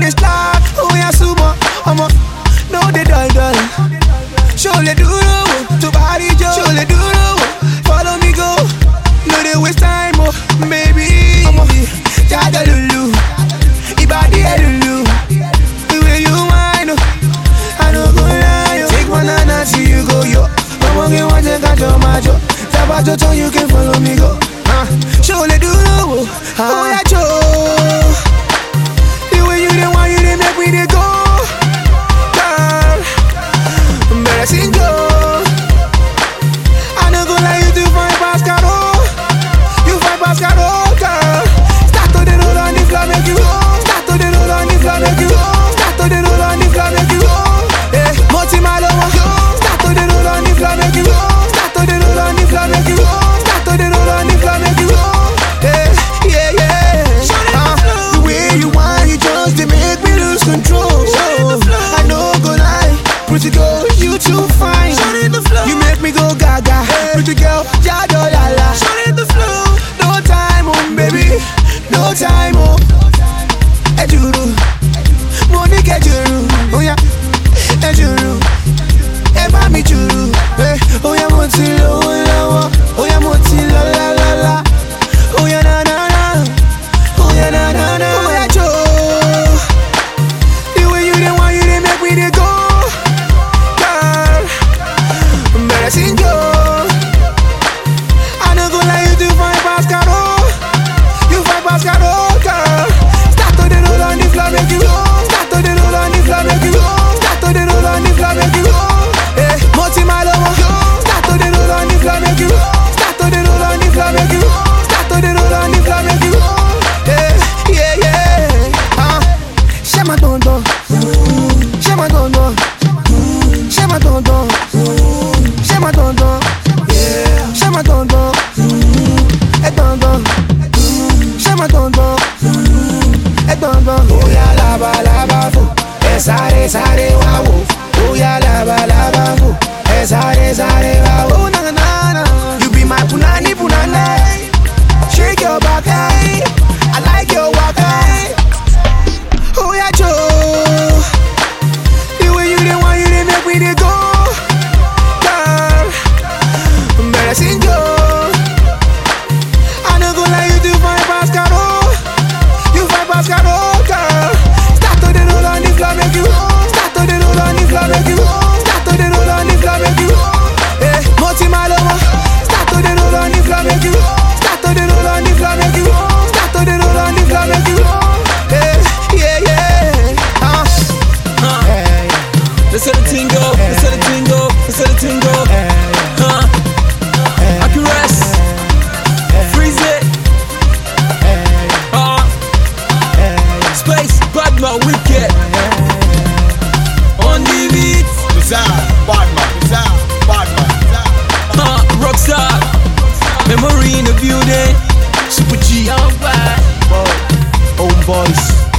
this life. you. bóyá labalábá fò ẹ sáré sáré wá wò bóyá labalábá fò ẹ sáré sáré wá wò. Super G. Alright. Boom.